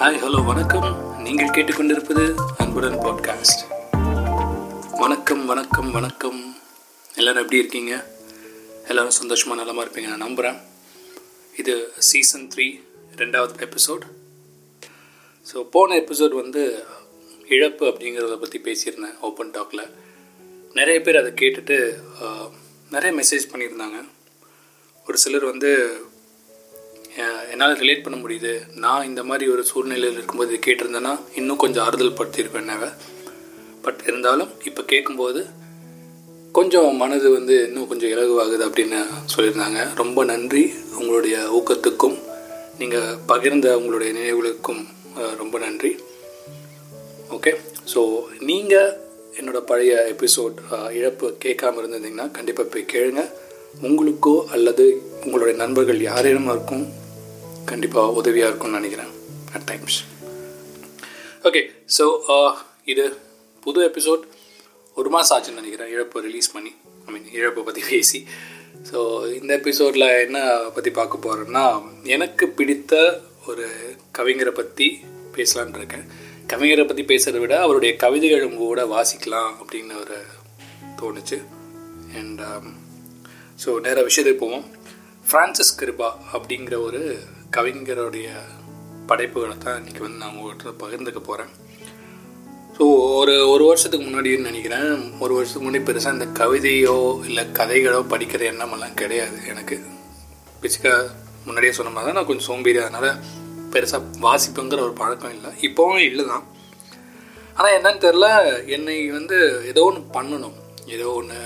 Hi hello வணக்கம். நீங்கள் கேட்டுக்கொண்டிருப்பது அன்புடன் பாட்காஸ்ட் வணக்கம் வணக்கம் வணக்கம். எல்லோரும் எப்படி இருக்கீங்க? எல்லோரும் சந்தோஷமாக நலமாக இருப்பீங்க நான் நம்புகிறேன் இது சீசன் த்ரீ ரெண்டாவது எபிசோட் ஸோ போன எபிசோட் வந்து இழப்பு அப்படிங்கிறத பற்றி பேசியிருந்தேன் ஓப்பன் டாக்கில் நிறைய பேர் அதை கேட்டுட்டு நிறைய மெசேஜ் பண்ணியிருந்தாங்க. ஒரு சிலர் வந்து என்னால் ரிலேட் பண்ண முடியுது. நான் இந்த மாதிரி ஒரு சூழ்நிலையில் இருக்கும்போது இது கேட்டிருந்தேன்னா இன்னும் கொஞ்சம் ஆறுதல் படுத்தியிருப்பேன் பட் இருந்தாலும் இப்போ கேட்கும்போது கொஞ்சம் மனது வந்து இன்னும் கொஞ்சம் இலகுவாகுது அப்படின்னு சொல்லியிருந்தாங்க. ரொம்ப நன்றி உங்களுடைய ஊக்கத்துக்கும் நீங்கள் பகிர்ந்த உங்களுடைய நினைவுகளுக்கும் ரொம்ப நன்றி. ஓகே ஸோ நீங்கள் என்னோடய பழைய எபிசோட் இழப்பு கேட்காம இருந்திருந்தீங்கன்னா கண்டிப்பாக போய் கேளுங்க. உங்களுக்கோ அல்லது உங்களுடைய நண்பர்கள் யாரேனும் இருக்கும் கண்டிப்பாக உதவியாக இருக்கும்னு நினைக்கிறேன் அட் டைம்ஸ் ஓகே ஸோ இது புது எபிசோட் ஒரு மாதம் ஆச்சுன்னு நினைக்கிறேன். இழப்பு ரிலீஸ் பண்ணி ஐ மீன் இழப்பை பற்றி பேசி. ஸோ இந்த எபிசோடில் என்ன பற்றி பார்க்க போகிறேன்னா எனக்கு பிடித்த ஒரு கவிஞரை பற்றி பேசலான்னு இருக்கேன். கவிஞரை பற்றி பேசுகிறத விட அவருடைய கவிதைகளும் உங்க கூட வாசிக்கலாம் அப்படின்னு ஒரு தோணுச்சு. அண்ட் ஸோ நேராக விஷயத்துக்கு போவோம். ஃப்ரான்சிஸ் கிருபா அப்படிங்கிற ஒரு கவிஞருடைய படைப்புகளை தான் இன்றைக்கி வந்து நான் உங்கள்கிட்ட பகிர்ந்துக்க போகிறேன் ஸோ ஒரு ஒரு வருஷத்துக்கு முன்னாடின்னு நினைக்கிறேன் ஒரு வருஷத்துக்கு முன்னாடி பெருசாக இந்த கவிதையோ இல்லை கதைகளோ படிக்கிற எண்ணமெல்லாம் கிடையாது எனக்கு. பிசிக்காக முன்னாடியே சொன்ன மாதிரி தான் நான் கொஞ்சம் சோம்பேறி அதனால் பெருசாக வாசிப்புங்கிற ஒரு பழக்கம் இல்லை. இப்போவும் இல்லை தான் ஆனால் என்னன்னு தெரில என்னை வந்து ஏதோ ஒன்று பண்ணணும். ஏதோ ஒன்று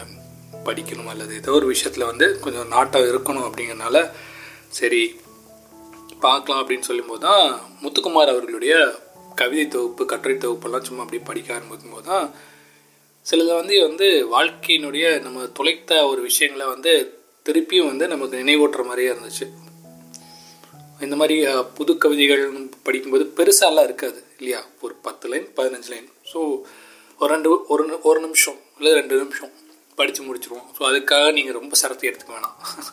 படிக்கணும் அல்லது ஏதோ ஒரு விஷயத்தில் வந்து கொஞ்சம் நாட்டம் இருக்கணும் அப்படிங்கிறனால சரி பார்க்கலாம் அப்படின்னு சொல்லும்போது தான் முத்துக்குமார் அவர்களுடைய கவிதை தொகுப்பு கட்டுரை தொகுப்பெல்லாம் சும்மா அப்படியே படிக்க ஆரம்பிக்கும் போது தான் சிலது வந்து வந்து வாழ்க்கையினுடைய நம்ம தொலைத்த ஒரு விஷயங்களை வந்து திருப்பியும் வந்து நமக்கு நினைவூட்டுற மாதிரியே இருந்துச்சு. இந்த மாதிரி புது கவிதைகள் படிக்கும்போது பெருசாலாம் இருக்காது இல்லையா? ஒரு பத்து லைன் பதினஞ்சு லைன். ஸோ ஒரு ரெண்டு ஒரு நி- ஒரு நிமிஷம் இல்லை ரெண்டு நிமிஷம் படித்து முடிச்சிருவோம். ஸோ அதுக்காக நீங்கள் ரொம்ப சரத்தை எடுத்துக்க வேணாம்.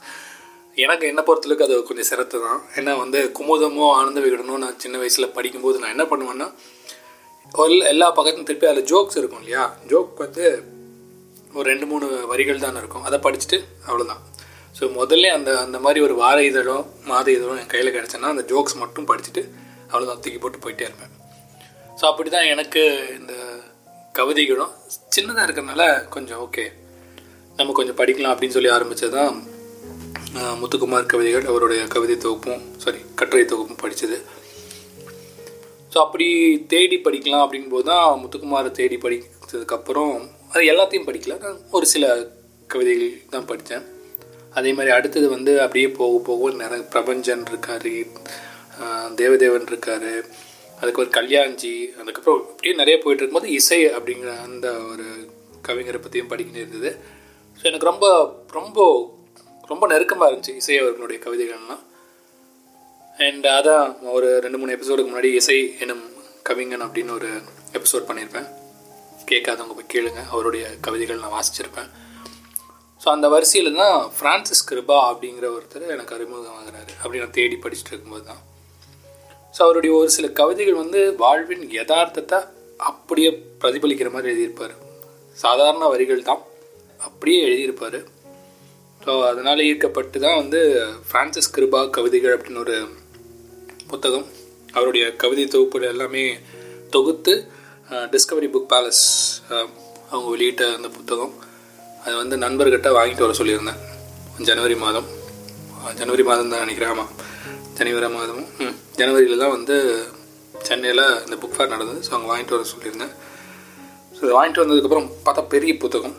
எனக்கு என்ன பொறுத்தளவுக்கு அது கொஞ்சம் சிரத்தை தான். ஏன்னா வந்து குமுதமோ ஆனந்த விகடனோ நான் சின்ன வயசில் படிக்கும்போது நான் என்ன பண்ணுவேன்னா எல்லா பக்கத்துலையும் திருப்பி அதில் ஜோக்ஸ் இருக்கும் இல்லையா? ஜோக் வந்து ஒரு ரெண்டு மூணு வரிகள் தானே இருக்கும். அதை படிச்சுட்டு அவ்வளோதான் ஸோ முதல்ல அந்த அந்த மாதிரி ஒரு வார இதழோ மாத இதழோ என் கையில் கிடச்சேன்னா அந்த ஜோக்ஸ் மட்டும் படிச்சுட்டு அவ்வளோதான் தூக்கி போட்டு போயிட்டே இருப்பேன். ஸோ அப்படி தான் எனக்கு இந்த கவிதைகளும் சின்னதாக இருக்கிறதுனால கொஞ்சம் ஓகே நம்ம கொஞ்சம் படிக்கலாம் அப்படின்னு சொல்லி ஆரம்பித்தது தான் முத்துக்குமார் கவிதைகள் அவருடைய கவிதை தொகுப்பும் சாரி கட்டுரை தொகுப்பும் படித்தது ஸோ அப்படி தேடி படிக்கலாம் அப்படிங்கும்போது தான் முத்துக்குமாரை தேடி படித்ததுக்கப்புறம் அது எல்லாத்தையும் படிக்கல. நான் ஒரு சில கவிதைகள் தான் படித்தேன். அதே மாதிரி அடுத்தது வந்து அப்படியே போக போக நிறைய பிரபஞ்சன் இருக்கார் தேவதேவன் இருக்கார் அதுக்கு ஒரு கல்யாண்ஜி அதுக்கப்புறம் அப்படியே நிறைய போயிட்டு இருக்கும்போது இசை அப்படிங்கிற அந்த ஒரு கவிஞரை பற்றியும் படிக்கிட்டு இருந்தது. ஸோ எனக்கு ரொம்ப ரொம்ப ரொம்ப நெருக்கமாக இருந்துச்சு இசை அவர்களுடைய கவிதைகள்லாம். அண்ட் அதான் ஒரு ரெண்டு மூணு எபிசோடுக்கு முன்னாடி இசை எனும் கவிஞன் அப்படின்னு ஒரு எபிசோட் பண்ணியிருப்பேன். கேட்காதவங்க போய் கேளுங்க அவருடைய கவிதைகள் நான் வாசிச்சிருப்பேன். ஸோ அந்த வரிசையில் தான் ஃப்ரான்சிஸ் கிருபா அப்படிங்கிற ஒருத்தர் எனக்கு அறிமுகம் அப்படி நான் தேடி படிச்சுட்டு இருக்கும்போது தான். ஸோ அவருடைய ஒரு சில கவிதைகள் வந்து வாழ்வின் யதார்த்தத்தை அப்படியே பிரதிபலிக்கிற மாதிரி எழுதியிருப்பார். சாதாரண வரிகள் தான் அப்படியே எழுதியிருப்பார். ஸோ அதனால் ஈர்க்கப்பட்டு தான் வந்து ஃப்ரான்சிஸ் கிருபா கவிதைகள் அப்படின்னு ஒரு புத்தகம். அவருடைய கவிதை தொகுப்புகள் எல்லாமே தொகுத்து டிஸ்கவரி புக் பேலஸ் அவங்க வெளியிட்ட அந்த புத்தகம். அது வந்து நண்பர்கிட்ட வாங்கிட்டு வர சொல்லியிருந்தேன். ஜனவரி மாதம். ஜனவரி மாதம் தான் நினைக்கிறேன். ஆமாம் ஜனவரி மாதமும். ஜனவரியில் தான் வந்து சென்னையில் இந்த புக் ஃபேர் நடந்தது. ஸோ அங்கே வாங்கிட்டு வர சொல்லியிருந்தேன். ஸோ வாங்கிட்டு வந்ததுக்கப்புறம் பார்த்தா பெரிய புத்தகம்.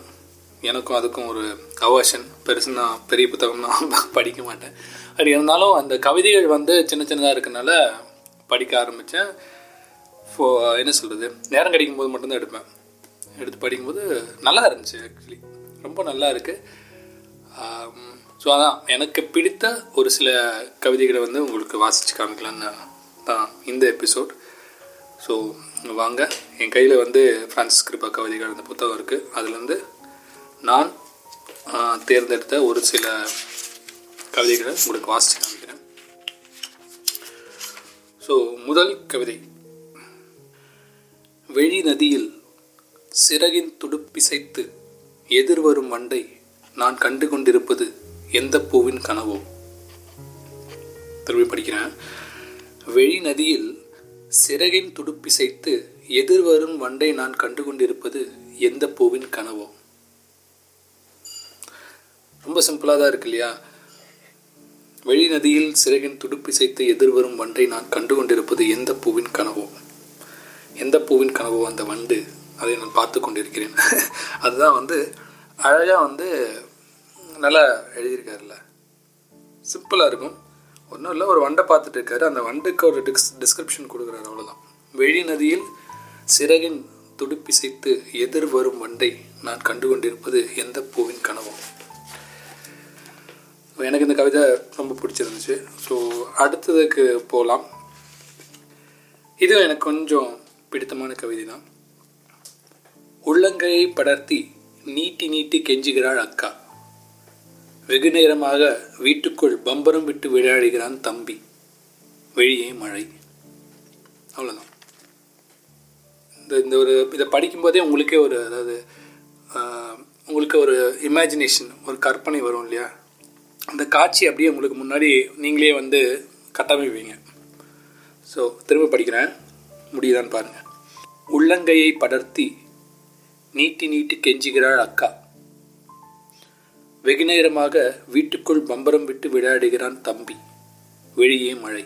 எனக்கும் அதுக்கும் ஒரு அவர்ஷன் பெருசு நான் பெரிய புத்தகம் படிக்க மாட்டேன். அப்படி இருந்தாலும் அந்த கவிதைகள் வந்து சின்ன சின்னதாக இருக்கனால படிக்க ஆரம்பித்தேன் ஃபோ என்ன சொல்கிறது நேரம் கிடைக்கும் போது மட்டும்தான் எடுப்பேன். எடுத்து படிக்கும்போது நல்லா இருந்துச்சு ஆக்சுவலி ரொம்ப நல்லா இருக்குது ஸோ அதான். எனக்கு பிடித்த ஒரு சில கவிதைகளை வந்து உங்களுக்கு வாசித்து காமிக்கலான்னு தான் இந்த எபிசோட் ஸோ வாங்க. என் கையில் வந்து ஃப்ரான்சிஸ் கிருப்பா கவிதைகள் அந்த புத்தகம் இருக்குது அதுலேருந்து நான் தேர்ந்தெடுத்த ஒரு சில கவிதைகளை உங்களுக்கு வாசித்து காமிக்கிறேன். ஸோ முதல் கவிதை. வெளி நதியில் சிறகின் துடுப்பிசைத்து எதிர்வரும் வண்டை நான் கண்டு கொண்டிருப்பது எந்த பூவின் கனவோ? திரும்பி படிக்கிறேன். வெளி நதியில் சிறகின் துடுப்பிசைத்து எதிர்வரும் வண்டை நான் கண்டு கொண்டிருப்பது எந்த பூவின் கனவோ? ரொம்ப சிம்பிளாக தான் இருக்கு இல்லையா? வெளி நதியில் சிறகின் துடுப்பிசைத்து எதிர்வரும் வண்டை நான் கண்டு கொண்டிருப்பது எந்த பூவின் கனவோ? எந்த பூவின் கனவோ அந்த வண்டு? அதை நான் பார்த்து கொண்டிருக்கிறேன். அதுதான் வந்து அழகாக வந்து நல்லா எழுதியிருக்காருல்ல. சிம்பிளாக இருக்கும். ஒன்றும் இல்லை ஒரு வண்டை பார்த்துட்டு இருக்காரு. அந்த வண்டுக்கு ஒரு டிஸ் டிஸ்கிரிப்ஷன் கொடுக்குறாரு அவ்வளோதான் வெளி நதியில் சிறகின் துடுப்பிசைத்து எதிர் வரும் வண்டை நான் கண்டு கொண்டிருப்பது எந்த பூவின் கனவோ? எனக்கு இந்த கவிதை ரொம்ப பிடிச்சிருந்துச்சு. ஸோ அடுத்ததுக்கு போகலாம் இது எனக்கு கொஞ்சம் பிடித்தமான கவிதை தான் உள்ளங்கையை படர்த்தி நீட்டி நீட்டி கெஞ்சுகிறாள் அக்கா. வெகு நேரமாக வீட்டுக்குள் பம்பரம் விட்டு விளையாடுகிறான் தம்பி. வெளியே மழை. அவ்வளோதான் இந்த இந்த ஒரு இதை படிக்கும்போதே உங்களுக்கே ஒரு அதாவது உங்களுக்கு ஒரு இமேஜினேஷன் ஒரு கற்பனை வரும் இல்லையா? அந்த காட்சி அப்படியே உங்களுக்கு முன்னாடி நீங்களே வந்து கட்டமைப்பீங்க. ஸோ திரும்ப படிக்கிறேன். முடியுதான்னு பாருங்கள் உள்ளங்கையை படர்த்தி நீட்டி நீட்டி கெஞ்சுகிறாள் அக்கா. வெகு நேரமாக வீட்டுக்குள் பம்பரம் விட்டு விளையாடுகிறான் தம்பி. வெளியே மழை.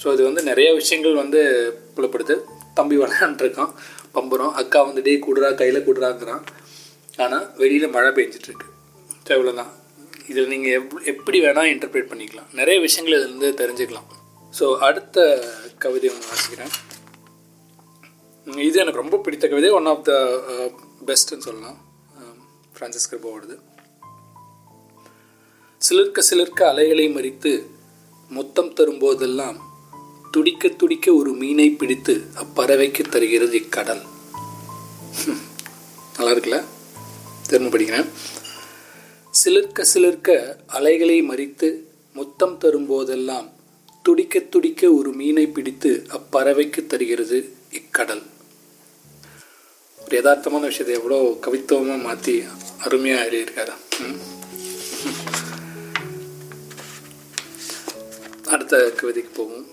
ஸோ அது வந்து நிறைய விஷயங்கள் வந்து புலப்படுது. தம்பி விளையாண்டுருக்கான் பம்பரம் அக்கா வந்து டே கூடுறா கையில் கூடுறாங்கிறான். ஆனால் வெளியில் மழை பெஞ்சிட்ருக்கு ஸோ இவ்வளோதான் இதில் நீங்கள் எப் எப்படி வேணால் இன்டர்பிரேட் பண்ணிக்கலாம். நிறைய விஷயங்கள் இதுலேருந்து தெரிஞ்சுக்கலாம். ஸோ அடுத்த கவிதை ஒன்று வாசிக்கிறேன். இது எனக்கு ரொம்ப பிடித்த கவிதை. ஒன் ஆஃப் த பெஸ்ட்னு சொல்லலாம். Um, ஃப்ரான்சிஸ் கிருபோவோடது சிலிர்க்க சிலிர்க்க அலைகளை மறித்து மொத்தம் தரும்போதெல்லாம் துடிக்க துடிக்க ஒரு மீனை பிடித்து அப்பறவைக்கு தருகிறது இக்கடல். நல்லா இருக்குல்ல? திரும்ப படிக்கிறேன் சிலிர்க்க சிலிர்க்க அலைகளை மறித்து முத்தம் தரும்போதெல்லாம் துடிக்க துடிக்க ஒரு மீனை பிடித்து அப்பறவைக்கு தருகிறது இக்கடல். ஒரு யதார்த்தமான விஷயத்தை எவ்வளோ கவித்துவமாக மாற்றி அருமையாக எழுதியிருக்காரு. அடுத்த கவிதைக்கு போவோம்.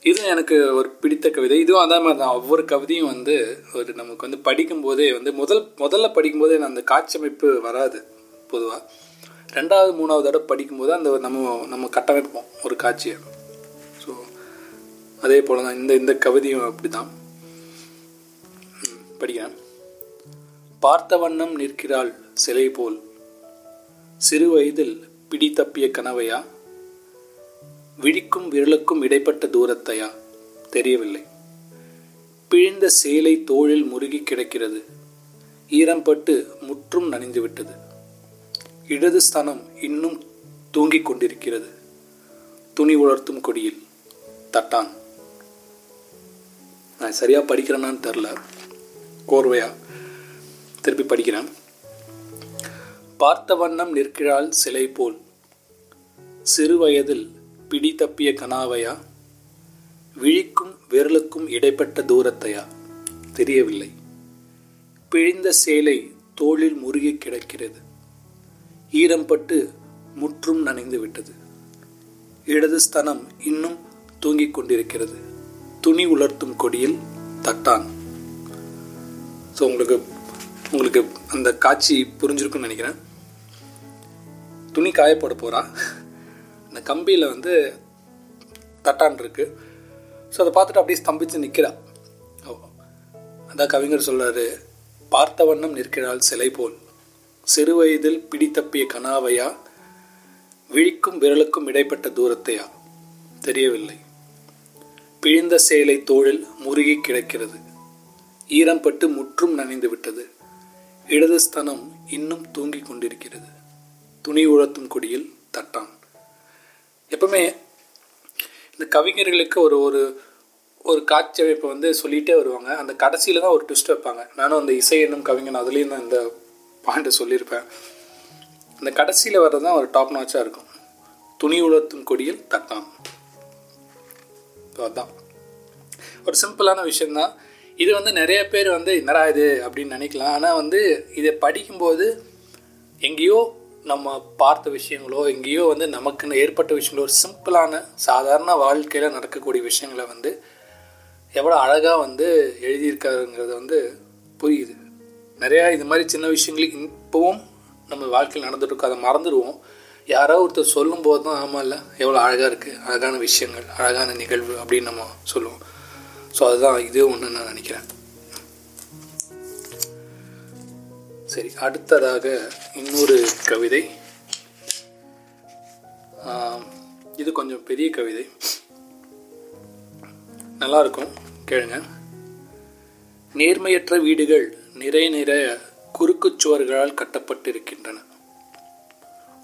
இது எனக்கு ஒரு பிடித்த கவிதை. இதுவும் அதே மாதிரி தான். ஒவ்வொரு கவிதையும் வந்து ஒரு நமக்கு வந்து படிக்கும்போதே வந்து முதல் முதல்ல படிக்கும்போதே அந்த காட்சி அமைப்பு வராது. பொதுவாக ரெண்டாவது மூணாவது தடவை படிக்கும்போது அந்த நம்ம நம்ம கட்டமைப்போம் ஒரு காட்சியை. ஸோ அதே போல் தான் இந்த இந்த கவிதையும் அப்படி தான் படிக்கிறேன். பார்த்த வண்ணம் நிற்கிறாள் சிலை போல். சிறு வயதில் பிடி தப்பிய கனவையா? விழிக்கும் விரலுக்கும் இடைப்பட்ட தூரத்தையா? தெரியவில்லை. பிழிந்த சேலை தோளில் முருகி கிடக்கிறது. ஈரம்பட்டு முற்றும் நனைந்து விட்டது. இடது ஸ்தனம் இன்னும் தூங்கிக் கொண்டிருக்கிறது. துணி உலர்த்தும் கொடியில் தட்டான். நான் சரியாக படிக்கிறேனான்னு தெரில. கோர்வையா திருப்பி படிக்கிறேன். பார்த்த வண்ணம் நிற்கிறாள் சிலை போல். சிறு வயதில் பிடி தப்பிய கனாவையா விழிக்கும் விரலுக்கும் இடைப்பட்ட தூரத்தையா? தெரியவில்லை. பிழிந்த சேலை தோளில் முருகி கிடக்கிறது. ஈரம்பட்டு முற்றும் நனைந்து விட்டது. இடது ஸ்தனம் இன்னும் தூங்கிக் கொண்டிருக்கிறது. துணி உலர்த்தும் கொடியில் தட்டான். ஸோ உங்களுக்கு உங்களுக்கு அந்த காட்சி புரிஞ்சிருக்குன்னு நினைக்கிறேன். துணி காயப்பட போகிறா அந்த கம்பியில் வந்து தட்டான் இருக்கு. ஸோ அதை பார்த்துட்டு அப்படியே ஸ்தம்பித்து நிற்கிறா அதான் கவிஞர் சொல்கிறாரு பார்த்த வண்ணம் நிற்கிறாள் சிலை போல். சிறுவயதில் பிடித்தப்பிய கனாவையா விழிக்கும் விரலுக்கும் இடைப்பட்ட தூரத்தையா? தெரியவில்லை. பிழிந்த சேலை தோளில் முருகி கிடக்கிறது. ஈரம்பட்டு முற்றும் நனைந்து விட்டது. இடது ஸ்தனம் இன்னும் தூங்கிக் கொண்டிருக்கிறது. துணி உழத்தும் கொடியில் தட்டான். எப்பவுமே இந்த கவிஞர்களுக்கு ஒரு ஒரு ஒரு காட்சி அமைப்பை வந்து சொல்லிகிட்டே வருவாங்க. அந்த கடைசியில் தான் ஒரு ட்விஸ்ட் வைப்பாங்க. நானும் அந்த இசை என்னும் கவிஞன் அதுலேயும் தான் இந்த பாயிண்ட்டை சொல்லியிருப்பேன். இந்த கடைசியில் வர்றது தான் ஒரு டாப் நாச்சாக இருக்கும். துணி உலர்த்தும் கொடியில் தட்டான் அதுதான் ஒரு சிம்பிளான விஷயந்தான் இது வந்து நிறைய பேர் வந்து என்னடா இது அப்படின்னு நினைக்கலாம். ஆனால் வந்து இதை படிக்கும்போது எங்கேயோ நம்ம பார்த்த விஷயங்களோ எங்கேயோ வந்து நமக்குன்னு ஏற்பட்ட விஷயங்களோ ஒரு சிம்பிளான சாதாரண வாழ்க்கையில் நடக்கக்கூடிய விஷயங்களை வந்து எவ்வளோ அழகாக வந்து எழுதியிருக்காருங்கிறது வந்து புரியுது. நிறையா இது மாதிரி சின்ன விஷயங்களுக்கு இப்போவும் நம்ம வாழ்க்கையில் நடந்துட்டு அதை மறந்துடுவோம். யாரோ ஒருத்தர் சொல்லும்போது தான் ஆமாம் இல்லை எவ்வளோ அழகாக இருக்குது அழகான விஷயங்கள் அழகான நிகழ்வு அப்படின்னு நம்ம சொல்லுவோம். ஸோ அதுதான் இது ஒன்று நான் நினைக்கிறேன். சரி அடுத்ததாக இன்னொரு கவிதை. இது கொஞ்சம் பெரிய கவிதை. நல்லா இருக்கும் கேளுங்க. நேர்மையற்ற வீடுகள் நிறைய நிறைய குறுக்கு சுவர்களால் கட்டப்பட்டிருக்கின்றன.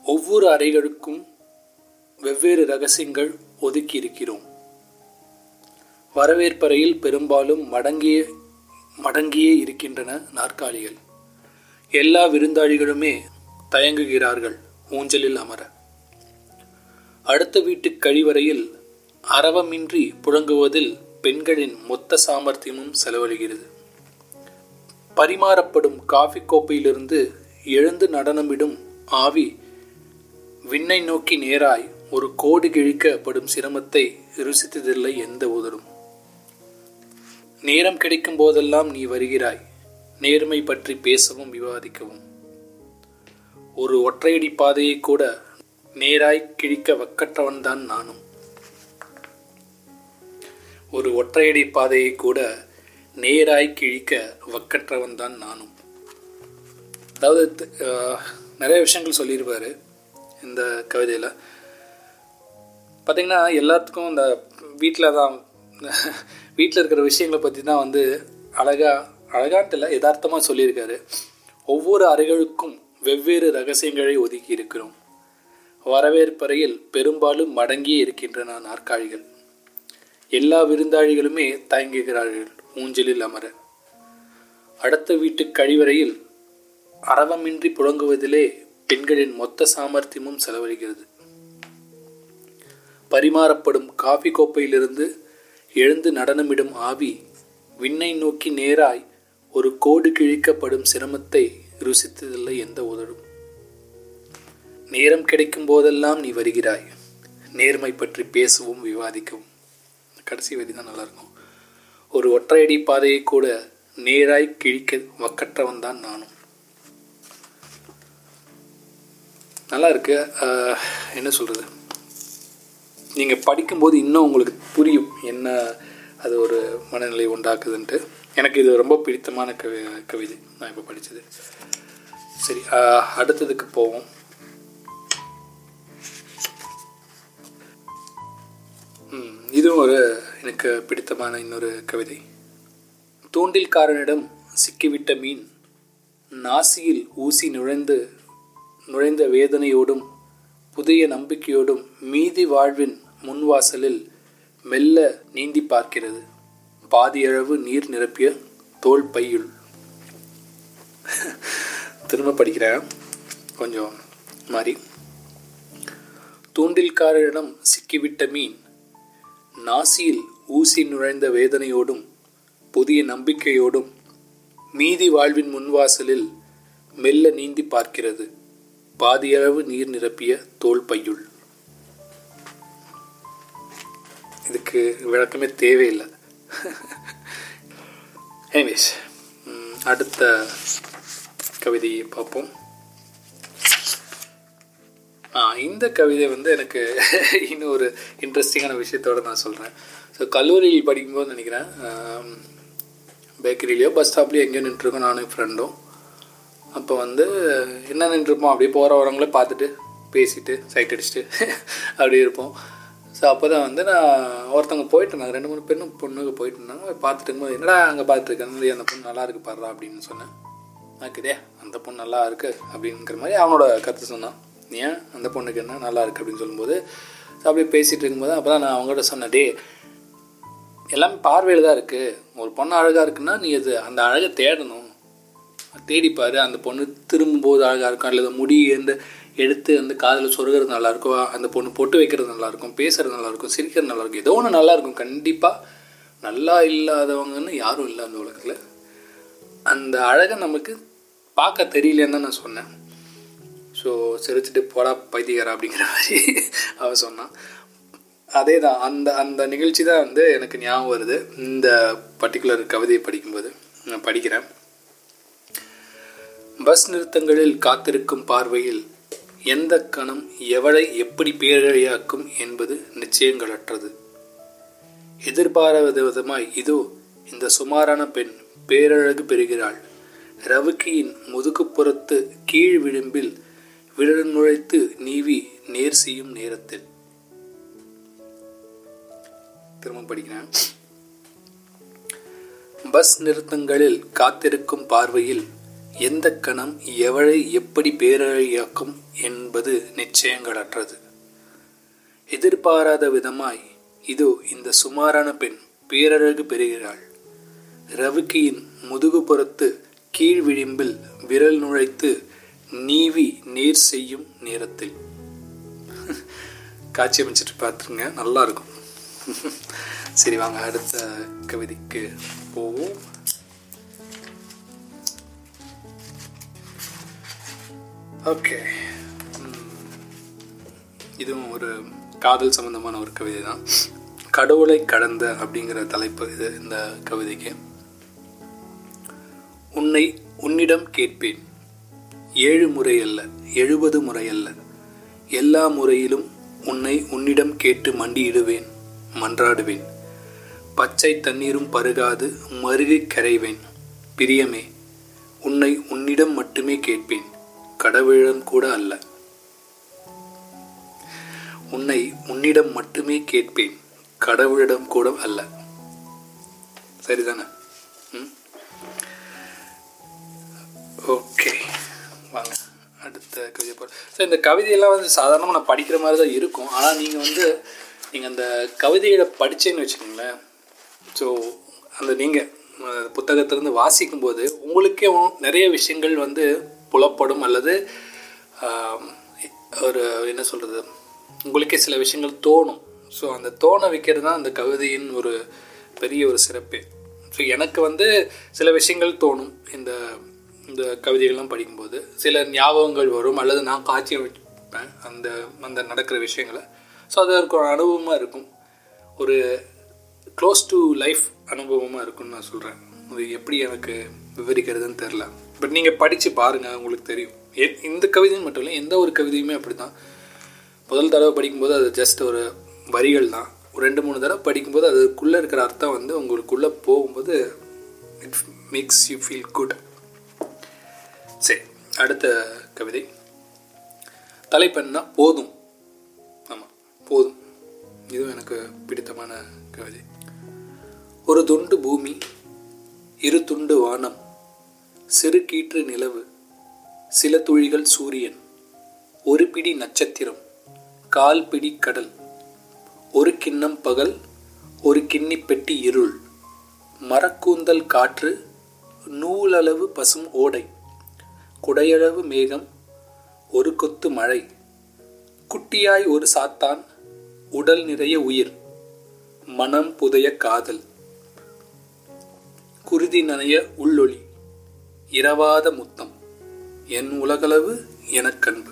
ஒவ்வொரு அறைகளுக்கும் வெவ்வேறு ரகசியங்கள் ஒதுக்கி இருக்கிறோம். வரவேற்பறையில் பெரும்பாலும் மடங்கிய மடங்கியே இருக்கின்றன நாற்காலிகள். எல்லா விருந்தாளிகளுமே தயங்குகிறார்கள் ஊஞ்சலில் அமர. அடுத்த வீட்டு கழிவறையில் அரவமின்றி புழங்குவதில் பெண்களின் மொத்த சாமர்த்தியமும் செலவழிகிறது. பரிமாறப்படும் காஃபி கோப்பையிலிருந்து எழுந்து நடனமிடும் ஆவி விண்ணை நோக்கி நேராய் ஒரு கோடு கிழிக்கப்படும் சிரமத்தை ருசித்ததில்லை எந்த உதரும் நேரம் கிடைக்கும் போதெல்லாம் நீ வருகிறாய். நேர்மை பற்றி பேசவும் விவாதிக்கவும். ஒரு ஒற்றையடி பாதையை கூட நேராய் கிழிக்க வக்கற்றவன்தான் நானும். ஒரு ஒற்றையடி பாதையை கூட நேராய் கிழிக்க வக்கற்றவன் தான் நானும். அதாவது நிறைய விஷயங்கள் சொல்லியிருப்பார் இந்த கவிதையில். பார்த்திங்கன்னா எல்லாத்துக்கும் இந்த வீட்டில் தான் வீட்டில் இருக்கிற விஷயங்களை பற்றி தான் வந்து அழகாக அழகான்ட்டு இல்லை யதார்த்தமாக சொல்லியிருக்காரு. ஒவ்வொரு அறைகளுக்கும் வெவ்வேறு ரகசியங்களை ஒதுக்கி இருக்கிறோம். வரவேற்பறையில் பெரும்பாலும் மடங்கியே இருக்கின்றன நாற்காலிகள். எல்லா விருந்தாளிகளுமே தயங்குகிறார்கள். ஊஞ்சலில் அமர. அடுத்த வீட்டு கழிவறையில் அரவமின்றி புழங்குவதிலே பெண்களின் மொத்த சாமர்த்தியமும் செலவழிகிறது. பரிமாறப்படும் காஃபி கோப்பையிலிருந்து எழுந்து நடனமிடும் ஆவி விண்ணை நோக்கி நேராய் ஒரு கோடு கிழிக்கப்படும் சிரமத்தை ருசித்ததில்லை எந்த உதடும். நேரம் கிடைக்கும் போதெல்லாம் நீ வருகிறாய். நேர்மை பற்றி பேசவும் விவாதிக்கவும். கடைசி வரி தான் நல்லாயிருக்கும் ஒரு ஒற்றையடி பாதையை கூட நேராய் கிழிக்க வக்கற்றவன் தான் நானும். நல்லா இருக்கு. என்ன சொல்கிறது நீங்கள் படிக்கும்போது இன்னும் உங்களுக்கு புரியும் என்ன அது ஒரு மனநிலை உண்டாக்குதுன்ட்டு. எனக்கு இது ரொம்ப பிடித்தமான கவி கவிதை. நான் இப்போ படித்தது சரி அடுத்ததுக்கு போவோம். இதுவும் ஒரு எனக்கு பிடித்தமான இன்னொரு கவிதை. தூண்டில்காரனிடம் சிக்கிவிட்ட மீன் நாசியில் ஊசி நுழைந்து நுழைந்த வேதனையோடும் புதிய நம்பிக்கையோடும் மீதி வாழ்வின் முன்வாசலில் மெல்ல நீந்தி பார்க்கிறது. பாதியளவு நீர் நிரப்பிய தோல் பையுள். திரும்ப படிக்கிறேன். கொஞ்சம் மாறி. தூண்டில்காரரிடம் சிக்கிவிட்ட மீன் நாசியில் ஊசி நுழைந்த வேதனையோடும் புதிய நம்பிக்கையோடும் மீதி வாழ்வின் முன்வாசலில் மெல்ல நீந்தி பார்க்கிறது. பாதியளவு நீர் நிரப்பிய தோல் பையுள். இதுக்கு விளக்கமே தேவையில்லை. எனிவேஸ் அடுத்த கவிதையை பார்ப்போம். இந்த கவிதை வந்து எனக்கு இன்னும் ஒரு இன்ட்ரெஸ்டிங்கான விஷயத்தோடு நான் சொல்கிறேன் ஸோ கல்லூரியில் படிக்கும்போது நினைக்கிறேன் பேக்கரியிலையோ பஸ் ஸ்டாப்லேயோ எங்கேயோ நின்றுருக்கோம் நானும் ஃப்ரெண்டும் அப்போ வந்து என்ன நின்றுருப்போம்? அப்படியே போகிற வரவங்களே பார்த்துட்டு பேசிட்டு சைட் அடிச்சுட்டு அப்படி இருப்போம். ஸோ அப்போ தான் வந்து நான் ஒருத்தவங்க போயிட்டு இருந்தாங்க. ரெண்டு மூணு பெண்ணும் பொண்ணுக்கு போயிட்டு இருந்தாங்க. பார்த்துட்டு இருக்கும்போது என்னடா அங்கே பார்த்துருக்கேன் அந்த பொண்ணு நல்லா இருக்கு பாடுறா அப்படின்னு சொன்னேன். ஆக்குதே அந்த பொண்ணு நல்லா இருக்குது அப்படிங்கிற மாதிரி அவனோட கருத்து சொன்னான். ஏன் அந்த பொண்ணுக்கு என்ன நல்லா இருக்கு அப்படின்னு சொல்லும்போது அப்படியே பேசிகிட்டு இருக்கும்போது அப்போ தான் நான் அவங்ககிட்ட சொன்னேன் டே எல்லாமே பார்வையில் தான் இருக்குது ஒரு பொண்ணு அழகாக இருக்குன்னா நீ அது அந்த அழகை தேடணும். தேடிப்பார் அந்த பொண்ணு திரும்பும்போது அழகாக இருக்கும் அல்லது முடி எந்த எடுத்து அந்த காதில் சொருகிறது நல்லாயிருக்கும் அந்த பொண்ணு பொட்டு வைக்கிறது நல்லாயிருக்கும் பேசுகிறது நல்லாயிருக்கும் சிரிக்கிறது நல்லாயிருக்கும் ஏதோ ஒன்று நல்லாயிருக்கும் கண்டிப்பாக நல்லா இல்லாதவங்கன்னு யாரும் இல்லை அந்த உலகத்தில். அந்த அழகை நமக்கு பார்க்க தெரியலன்னு நான் சொன்னேன். ஸோ சிரிச்சுட்டு போடா பைத்தியக்காரா அப்படிங்கிற மாதிரி அவ சொன்னான் அதே தான் அந்த அந்த நிகழ்ச்சி தான் வந்து எனக்கு ஞாபகம் வருது. இந்த பர்டிகுலர் கவிதையை படிக்கும்போது நான் படிக்கிறேன். பஸ் நிறுத்தங்களில் காத்திருக்கும் பார்வையில் எந்த கணம் எவளை எப்படி பேரழியாக்கும் என்பது நிச்சயங்களற்றது. எதிர்பாராத விதமாய் இதோ இந்த சுமாரான பெண் பேரழகு பெறுகிறாள். ரவுக்கியின் முதுகுப்புறத்து கீழ் விளிம்பில் விரல் நுழைத்து நீவி நேர் செய்யும் நேரத்தில். திரும்ப படிக்கிறேன். பஸ் நிறுத்தங்களில் காத்திருக்கும் பார்வையில் எந்த கணம் எவளை எப்படி பேரழியாக்கும் என்பது நிச்சயங்களற்றது. எதிர்பாராத விதமாய் இதோ இந்த சுமாரான பெண் பேரழகு பெறுகிறாள். ரவுக்கியின் முதுகுப்புறத்து கீழ் விளிம்பில் விரல் நுழைத்து நீவி நேர் செய்யும் நேரத்தில். காட்சி அமைச்சிட்டு பார்த்துருங்க நல்லா இருக்கும் சரி வாங்க அடுத்த கவிதைக்கு போவோம். ஓகே. இதுவும் ஒரு காதல் சம்பந்தமான ஒரு கவிதை தான். கடவுளை கடந்த அப்படிங்கிற தலைப்பு இது இந்த கவிதைக்கு. உன்னை உன்னிடம் கேட்பேன். ஏழு முறை அல்ல எழுபது முறை அல்ல எல்லா முறையிலும் உன்னை உன்னிடம் கேட்டு மண்டியிடுவேன் மன்றாடுவேன். பச்சை தண்ணீரும் பருகாது மருகி கரைவேன். பிரியமே உன்னை உன்னிடம் மட்டுமே கேட்பேன் கடவுளிடம் கூட அல்ல. உன்னை உன்னிடம் மட்டுமே கேட்பேன் கடவுளிடம் கூட அல்ல. சரிதானே? ஓகே. வாங்க அடுத்த கவிதை போகிற ஸோ இந்த கவிதையெல்லாம் வந்து சாதாரணமாக நான் படிக்கிற மாதிரி தான் இருக்கும். ஆனால் நீங்கள் வந்து நீங்கள் அந்த கவிதையை படித்தேன்னு வச்சுக்கோங்களேன். ஸோ அந்த நீங்கள் புத்தகத்திலேருந்து வாசிக்கும்போது உங்களுக்கே நிறைய விஷயங்கள் வந்து புலப்படும் அல்லது ஒரு என்ன சொல்கிறது உங்களுக்கே சில விஷயங்கள் தோணும். ஸோ அந்த தோண வைக்கிறது தான் அந்த கவிதையின் ஒரு பெரிய ஒரு சிறப்பு. ஸோ எனக்கு வந்து சில விஷயங்கள் தோணும். இந்த இந்த கவிதைகள்லாம் படிக்கும்போது சில ஞாபகங்கள் வரும் அல்லது நான் காட்சி வைப்பேன் அந்த அந்த நடக்கிற விஷயங்களை. ஸோ அது ஒரு அனுபவமாக இருக்கும். ஒரு க்ளோஸ் டு லைஃப் அனுபவமாக இருக்கும்னு நான் சொல்கிறேன் அது எப்படி எனக்கு விவரிக்கிறதுன்னு தெரில பட் நீங்கள் படித்து பாருங்கள் உங்களுக்கு தெரியும். இந்த கவிதையும் மட்டும் இல்லை எந்த ஒரு கவிதையுமே அப்படி தான் முதல் தடவை படிக்கும்போது அது ஜஸ்ட் ஒரு வரிகள் தான். ஒரு ரெண்டு மூணு தடவை படிக்கும்போது அதுக்குள்ளே இருக்கிற அர்த்தம் வந்து உங்களுக்குள்ளே போகும்போது it makes you feel good சரி அடுத்த கவிதை. தலைப்பெண்ணா போதும். ஆமாம் போதும். இதுவும் எனக்கு பிடித்தமான கவிதை. ஒரு துண்டு பூமி இரு துண்டு வானம் சிறு கீற்று நிலவு சில துளிகள் சூரியன் ஒரு பிடி நட்சத்திரம் கால் பிடி கடல் ஒரு கிண்ணம் பகல் ஒரு கிண்ணி பெட்டி இருள் மரக்கூந்தல் காற்று நூலளவு பசும் ஓடை. குடையளவு மேகம் ஒரு கொத்து மழை. குட்டியாய் ஒரு சாத்தான் உடல் நிறைய உயிர். மனம் புதைய காதல். குருதி நனைய உள்ளொளி. இரவாத முத்தம். என் உலகளவு எனக்கன்பு.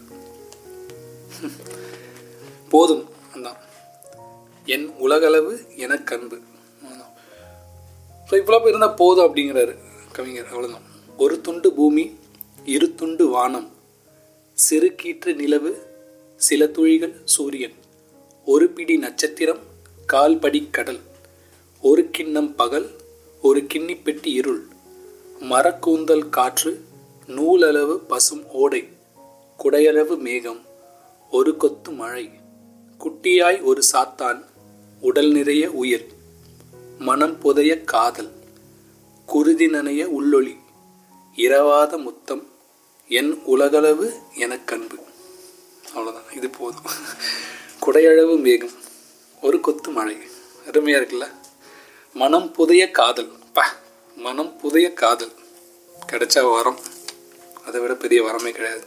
போதும் அதான் என் உலகளவு எனக்கன்பு. ஸோ இவ்வளோ இருந்தால் போதும் அப்படிங்கிறாரு கவிஞர். அவ்வளோதான் ஒரு துண்டு பூமி இரு துண்டு வானம். சிறு கீற்று நிலவு சில துளிகள் சூரியன். ஒரு பிடி நட்சத்திரம் கால் படி கடல். ஒரு கிண்ணம் பகல் ஒரு கிண்ணி பெட்டி இருள். மரக்கூந்தல் காற்று நூலளவு பசும் ஓடை. குடையளவு மேகம் ஒரு கொத்து மழை. குட்டியாய் ஒரு சாத்தான் உடல் நிறைய உயிர். மனம் புதைய காதல். குருதி நனைய உள்ளொளி. இரவாத முத்தம் என் உலகளவு எனக்கன்பு. அவ்வளோதான் இது போதும். குடையளவு மேகம். ஒரு கொத்து மழை. அருமையாக இருக்குல்ல? மனம் புதைய காதல். பா மனம் புதைய காதல். கிடைச்சா வரம். அதை விட பெரிய வரமே கிடையாது.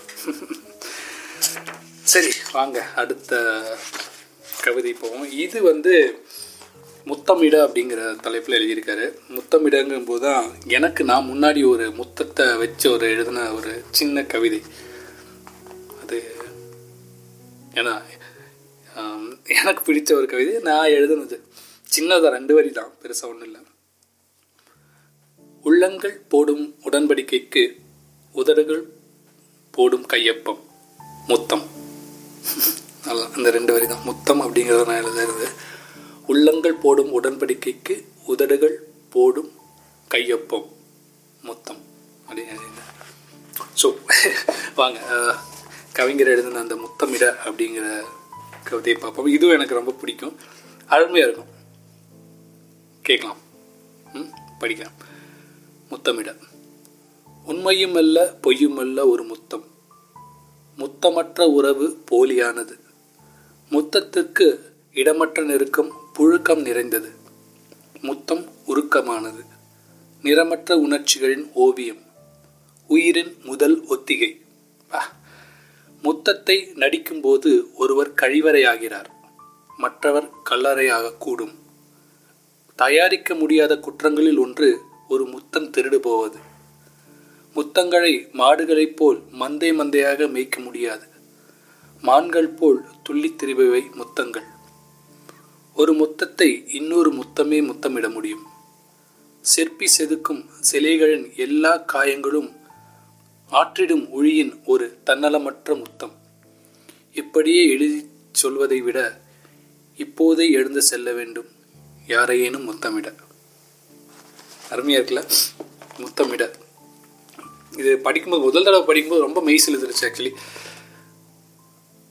சரி வாங்க. அடுத்த கவிதை போவோம். இது வந்து முத்தமிட அப்படிங்கிற தலைப்பில் எழுதியிருக்காரு. முத்தமிடங்கும் போது தான் எனக்கு நான் முன்னாடி ஒரு முத்தத்தை வச்சு ஒரு எழுதின ஒரு சின்ன கவிதை. அது ஏன்னா எனக்கு பிடிச்ச ஒரு கவிதை நான் எழுதுனது. சின்னதாக ரெண்டு வரி தான் பெருசாக ஒன்றும் இல்லை. உள்ளங்கள் போடும் உடன்படிக்கைக்கு உதடுகள் போடும் கையொப்பம் முத்தம். நல்லா அந்த ரெண்டு வரி தான் முத்தம் அப்படிங்கிறத நான் எழுதுறது. உள்ளங்கள் போடும் உடன்படிக்கைக்கு உதடுகள் போடும் கையொப்பம் முத்தம். அப்படின்னு ஸோ வாங்க கவிஞர் எழுதின அந்த முத்தமிட அப்படிங்கிற கவிதையை பார்ப்போம். இதுவும் எனக்கு ரொம்ப பிடிக்கும். அருமையாக இருக்கும். கேட்கலாம். ம் படிக்கலாம். முத்தமிட. உண்மையும் அல்ல பொய்யும் அல்ல ஒரு முத்தம். முத்தமற்ற உறவு போலியானது. முத்தத்துக்கு இடமற்ற நெருக்கம் புழுக்கம் நிறைந்தது. முத்தம் உருக்கமானது. நிறமற்ற உணர்ச்சிகளின் ஓவியம். உயிரின் முதல் ஒத்திகை. ஆ. முத்தத்தை நடிக்கும்போது ஒருவர் கழிவறையாகிறார். மற்றவர் கல்லறையாகக்கூடும். தயாரிக்க முடியாத குற்றங்களில் ஒன்று ஒரு முத்தம் திருடு போவது. முத்தங்களை மாடுகளைப் போல் மந்தை மந்தையாக மேய்க்க முடியாது. மான்கள் போல் துள்ளித் திரிபவை முத்தங்கள். ஒரு முத்தத்தை இன்னொரு முத்தமே முத்தமிட முடியும். சிற்பி செதுக்கும் சிலைகளின் எல்லா காயங்களும் ஆற்றிடும் ஒளியின் ஒரு தன்னலமற்ற முத்தம். இப்படியே எழுதி சொல்வதை விட இப்போதே எழுந்து செல்ல வேண்டும். யாரையேனும் முத்தமிட. அருமையா இருக்குல்ல? முத்தமிட. இது படிக்கும்போது முதல் தடவை படிக்கும்போது ரொம்ப மெய் செலுத்துருச்சு ஆக்சுவலி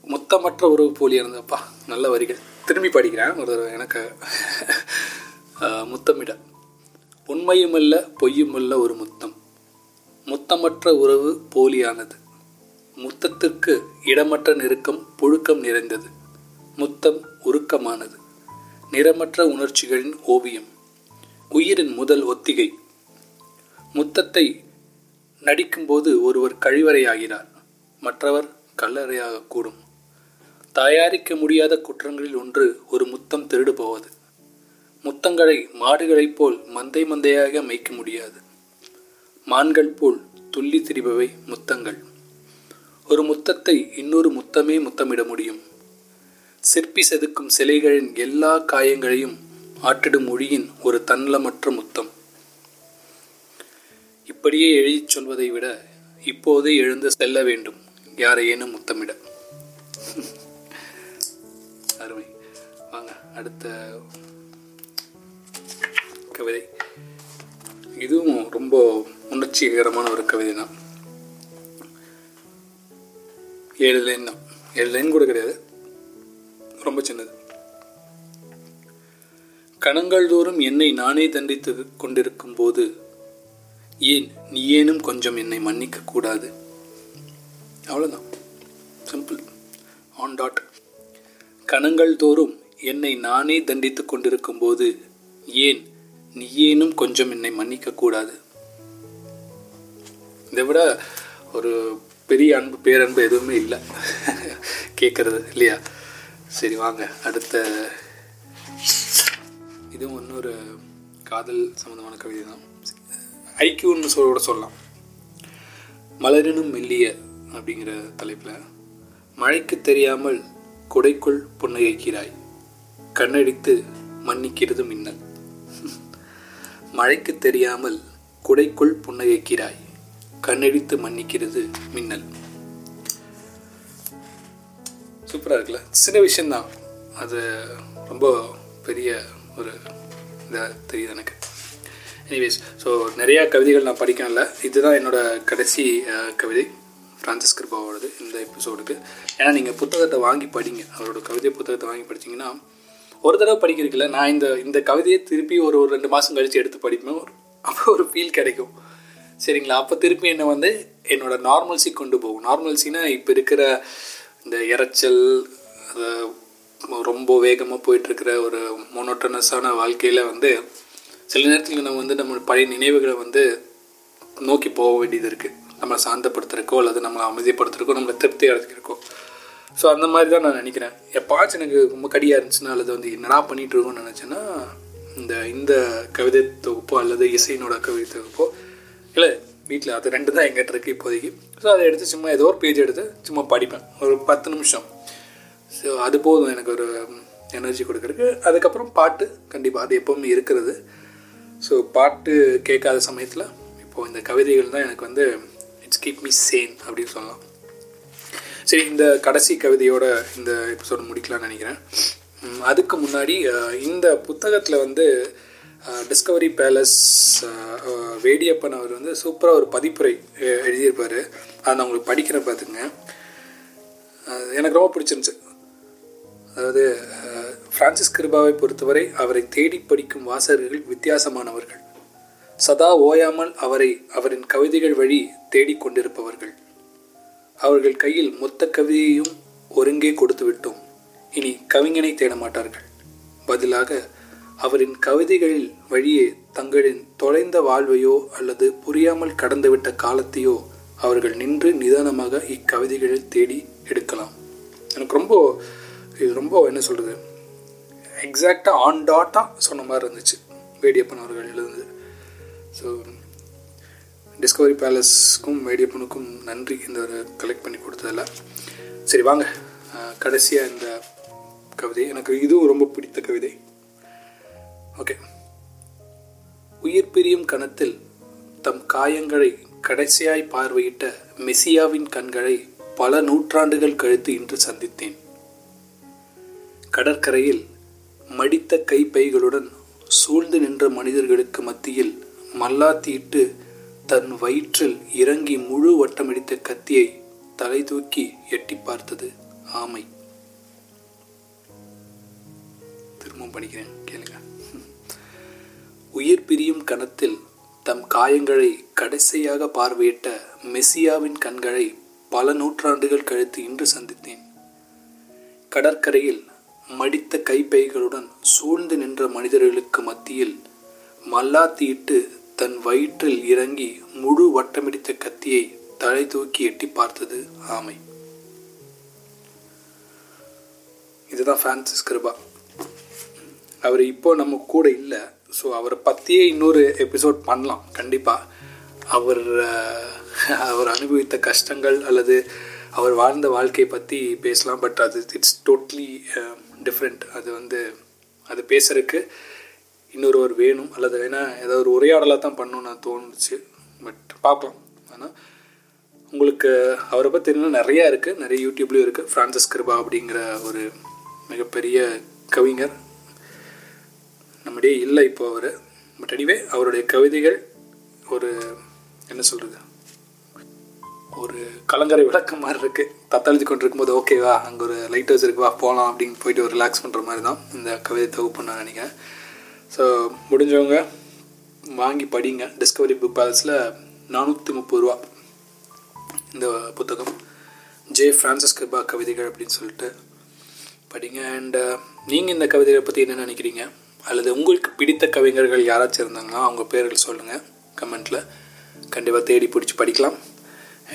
முத்தமற்ற உறவு போலி இருந்தப்பா நல்ல வரிகள். திரும்பி படிக்கிறேன். ஒரு தடவை எனக்கு ஆஹ், முத்தமிட. உண்மையுமல்ல பொய்யுமல்ல ஒரு முத்தம். முத்தமற்ற உறவு போலியானது. முத்தத்திற்கு இடமற்ற நெருக்கம் புழுக்கம் நிறைந்தது. முத்தம் உருக்கமானது. நிறமற்ற உணர்ச்சிகளின் ஓவியம். உயிரின் முதல் ஒத்திகை. முத்தத்தை நடிக்கும்போது ஒருவர் கழிவறையாகிறார். மற்றவர் கல்லறையாகக்கூடும் கூடும். தயாரிக்க முடியாத குற்றங்களில் ஒன்று ஒரு முத்தம் திருடு போவது முத்தங்களை மாடுகளைப் போல் மந்தை மந்தையாக மேய்க்க முடியாது. மான்கள் போல் துள்ளி திரிபவை முத்தங்கள். ஒரு முத்தத்தை இன்னொரு முத்தமே முத்தமிட முடியும். சிற்பி செதுக்கும் சிலைகளின் எல்லா காயங்களையும் ஆற்றிடும் மொழியின் ஒரு தன்னலமற்ற முத்தம். இப்படியே எழுதிச் சொல்வதை விட இப்போதே எழுந்து செல்ல வேண்டும். யாரையேனும் முத்தமிட. அருமை. வாங்க அடுத்த கவிதை. இதுவும் ரொம்ப உணர்ச்சிகரமான ஒரு கவிதை தான் ஏழு லைன் தான். ஏழு லைன் கூட கிடையாது. ரொம்ப சின்னது. கணங்கள் தோறும் என்னை நானே தண்டித்து கொண்டிருக்கும் போது ஏன் நீ ஏனும் கொஞ்சம் என்னை மன்னிக்க கூடாது? அவ்வளோதான் சிம்பிள் ஆன் டாட் கணங்கள் தோறும் என்னை நானே தண்டித்து கொண்டிருக்கும் போது ஏன் நீ ஏனும் கொஞ்சம் என்னை மன்னிக்க கூடாது? இதை விட ஒரு பெரிய அன்பு பேரன்பு எதுவுமே இல்லை. கேட்கறது இல்லையா? சரி வாங்க. அடுத்த. இதுவும் இன்னொரு காதல் சம்மந்தமான கவிதை தான். ஐக்கியூன்னு சொல்லோட சொல்லலாம். மலரினும் மெல்லிய அப்படிங்கிற தலைப்பில் மழைக்கு தெரியாமல் குடைக்குள் புன்னகைக்கிறாய். கண்ணடித்து மன்னிக்கிறது மின்னல். மழைக்கு தெரியாமல் குடைக்குள் புன்னகைக்கிறாய். கண்ணடித்து மன்னிக்கிறது மின்னல். சூப்பராக இருக்குல்ல? சின்ன விஷயந்தான் அது ரொம்ப பெரிய ஒரு இதாக தெரியுது எனக்கு. எனிவேஸ் ஸோ நிறையா கவிதைகள் நான் படிக்கணும்ல. இதுதான் என்னோட கடைசி கவிதை. ஃப்ரான்சிஸ் கிருபாவோடது இந்த எபிசோடுக்கு ஏன்னா நீங்கள் புத்தகத்தை வாங்கி படிங்க. அவரோட கவிதை புத்தகத்தை வாங்கி படிச்சீங்கன்னா ஒரு தடவை படிக்கிறதுக்குல நான் இந்த இந்த கவிதையை திருப்பி ஒரு ஒரு ரெண்டு மாதம் கழித்து எடுத்து படிப்பேன். ஒரு அப்போ ஒரு ஃபீல் கிடைக்கும். சரிங்களா? அப்போ திருப்பி என்னை வந்து என்னோட நார்மல்சி கொண்டு போகும். நார்மல்சினா இப்போ இருக்கிற இந்த இறைச்சல் ரொம்ப வேகமாக போயிட்டுருக்கிற ஒரு மொனோட்டனஸான வாழ்க்கையில் வந்து சில நேரத்தில் நம்ம வந்து நம்ம பழைய நினைவுகளை வந்து நோக்கி போக வேண்டியது இருக்குது நம்மளை சாந்தப்படுத்துறக்கோ அல்லது நம்மளை அமைதிப்படுத்துறக்கோ நம்மளை திருப்தி இருக்கிறக்கோ ஸோ அந்த மாதிரி தான் நான் நினைக்கிறேன். எப்பாச்சும் எனக்கு ரொம்ப கடியாக இருந்துச்சுன்னா அல்லது வந்து என்னடா பண்ணிகிட்டு இருக்கோம்னு நினச்சேன்னா இந்த இந்த கவிதை தொகுப்போ அல்லது இசையினோட கவிதை தொகுப்போ இல்லை வீட்டில் அது ரெண்டு தான் எங்கிட்ட இருக்குது இப்போதைக்கு. ஸோ அதை எடுத்து சும்மா ஏதோ ஒரு பேஜ் எடுத்து சும்மா படிப்பேன். ஒரு பத்து நிமிஷம். ஸோ அது போதும் எனக்கு ஒரு எனர்ஜி கொடுக்குறதுக்கு. அதுக்கப்புறம் பாட்டு கண்டிப்பாக அது எப்போவுமே இருக்கிறது. ஸோ பாட்டு கேட்காத சமயத்தில் இப்போது இந்த கவிதைகள் தான் எனக்கு வந்து இட்ஸ் கீப் மீ சேன் அப்படின்னு சொல்லலாம். சரி இந்த கடைசி கவிதையோட இந்த எபிசோட் முடிக்கலாம்னு நினைக்கிறேன். அதுக்கு முன்னாடி இந்த புத்தகத்தில் வந்து டிஸ்கவரி பேலஸ் வேடியப்பன் அவர் வந்து சூப்பராக ஒரு பதிப்புரை எழுதியிருப்பார். அதை நான் உங்களுக்கு படிக்கிறேன் பார்த்துங்க எனக்கு ரொம்ப பிடிச்சிருந்துச்சு. அதாவது ஃப்ரான்சிஸ் கிருபாவை பொறுத்தவரை அவரை தேடி படிக்கும் வாசகர்கள் வித்தியாசமானவர்கள். சதா ஓயாமல் அவரை அவரின் கவிதைகள் வழி தேடிக்கொண்டிருப்பவர்கள் அவர்கள் கையில் மொத்த கவிதையையும் ஒருங்கே கொடுத்து விட்டோம். இனி கவிஞனை தேட மாட்டார்கள். பதிலாக அவரின் கவிதைகளில் வழியே தங்களின் தொலைந்த வாழ்வையோ அல்லது புரியாமல் கடந்துவிட்ட காலத்தையோ அவர்கள் நின்று நிதானமாக இக்கவிதைகளில் தேடி எடுக்கலாம். எனக்கு ரொம்ப இது ரொம்ப என்ன சொல்கிறது எக்ஸாக்டாக ஆன் டாட்டாக சொன்ன மாதிரி இருந்துச்சு. வேடியப்பன் அவர்கள் எழுதுனது ஸோ டிஸ்கவரி பேலஸ்க்கும் மேடியப்பனுக்கும் நன்றி இந்த ஒரு கலெக்ட் பண்ணி கொடுத்ததில். சரி வாங்க. கடைசியாக இந்த கவிதை. எனக்கு இதுவும் ரொம்ப பிடித்த கவிதை. ஓகே உயிர் பிரியும் கணத்தில் தம் காயங்களை கடைசியாய் பார்வையிட்ட மெசியாவின் கண்களை பல நூற்றாண்டுகள் கழித்து இன்று சந்தித்தேன். கடற்கரையில் மடித்த கைப்பைகளுடன் சூழ்ந்து நின்ற மனிதர்களுக்கு மத்தியில் மல்லாத்தியிட்டு தன் வயிற்றில் இறங்கி முழு வட்டமடித்த கத்தியை தலை தூக்கி எட்டி பார்த்தது ஆமை. திரும்பவும் படிக்கிறேன் கேளுங்க. உயிர் பிரியும் கணத்தில் தம் காயங்களை கடைசியாக பார்வையிட்ட மெசியாவின் கண்களை பல நூற்றாண்டுகள் கழித்து இன்று சந்தித்தேன். கடற்கரையில் மடித்த கைப்பைகளுடன் சூழ்ந்து நின்ற மனிதர்களுக்கு மத்தியில் மல்லாத்தியிட்டு தன் வயிற்றில் இறங்கி முழு வட்டமிடித்த கத்தியை தலை தூக்கி எட்டி பார்த்தது ஆமை. இதுதான் பிரான்சிஸ் கிருபா. அவர் இப்போ நம்ம கூட இல்லை. ஸோ அவரை பற்றியே இன்னொரு எபிசோட் பண்ணலாம். கண்டிப்பாக அவர் அவர் அனுபவித்த கஷ்டங்கள் அல்லது அவர் வாழ்ந்த வாழ்க்கையை பற்றி பேசலாம். பட் அது இட்ஸ் டோட்லி டிஃப்ரெண்ட் அது வந்து அது பேசுறதுக்கு இன்னொருவர் வேணும் அல்லது வேணால் ஏதாவது ஒரு உரையாடலாக தான் பண்ணணும்னு தோணுச்சு. பட் பார்ப்போம் ஆனால் உங்களுக்கு அவரை பற்றி தெரியல நிறையா இருக்குது நிறைய யூடியூப்லேயும் இருக்குது ஃப்ரான்சிஸ் கிருபா அப்படிங்கிற ஒரு மிகப்பெரிய கவிஞர். நம்மிடையே இல்லை இப்போ அவர். பட் எனிவே அவருடைய கவிதைகள் ஒரு என்ன சொல்கிறது ஒரு கலங்கரை விளக்கம் மாதிரி இருக்குது தத்தளித்து கொண்டு இருக்கும்போது ஓகேவா அங்கே ஒரு லைட் ஹவுஸ் இருக்குவா போகலாம் அப்படின்னு போயிட்டு ஒரு ரிலாக்ஸ் பண்ணுற மாதிரி தான் இந்த கவிதை தொகுப்பு நான் நினைக்கிறேன். ஸோ முடிஞ்சவங்க வாங்கி படிங்க. டிஸ்கவரி புக் பேலஸில் நானூற்றி முப்பது ரூபா. இந்த புத்தகம். ஜே ஃப்ரான்சிஸ் கிருபா கவிதைகள் அப்படின்னு சொல்லிட்டு படிங்க. அண்ட் uh, நீங்கள் இந்த கவிதைகளை பற்றி என்ன நினைக்கிறீங்க? அல்லது உங்களுக்கு பிடித்த கவிஞர்கள் யாராச்சும் இருந்தாங்கன்னா அவங்க பேர்கள் சொல்லுங்கள் கமெண்ட்டில் கண்டிப்பாக தேடி பிடிச்சி படிக்கலாம்.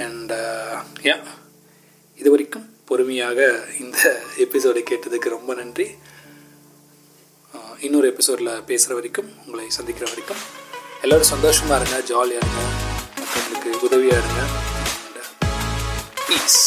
அண்ட் யா uh, இது வரைக்கும் பொறுமையாக இந்த எபிசோடை கேட்டதுக்கு ரொம்ப நன்றி. இன்னொரு எபிசோடில் பேசுகிற வரைக்கும் உங்களை சந்திக்கிற வரைக்கும் எல்லோரும் சந்தோஷமாக இருங்க ஜாலியாக இருங்க மற்றவங்களுக்கு உதவியாக இருங்க பீஸ்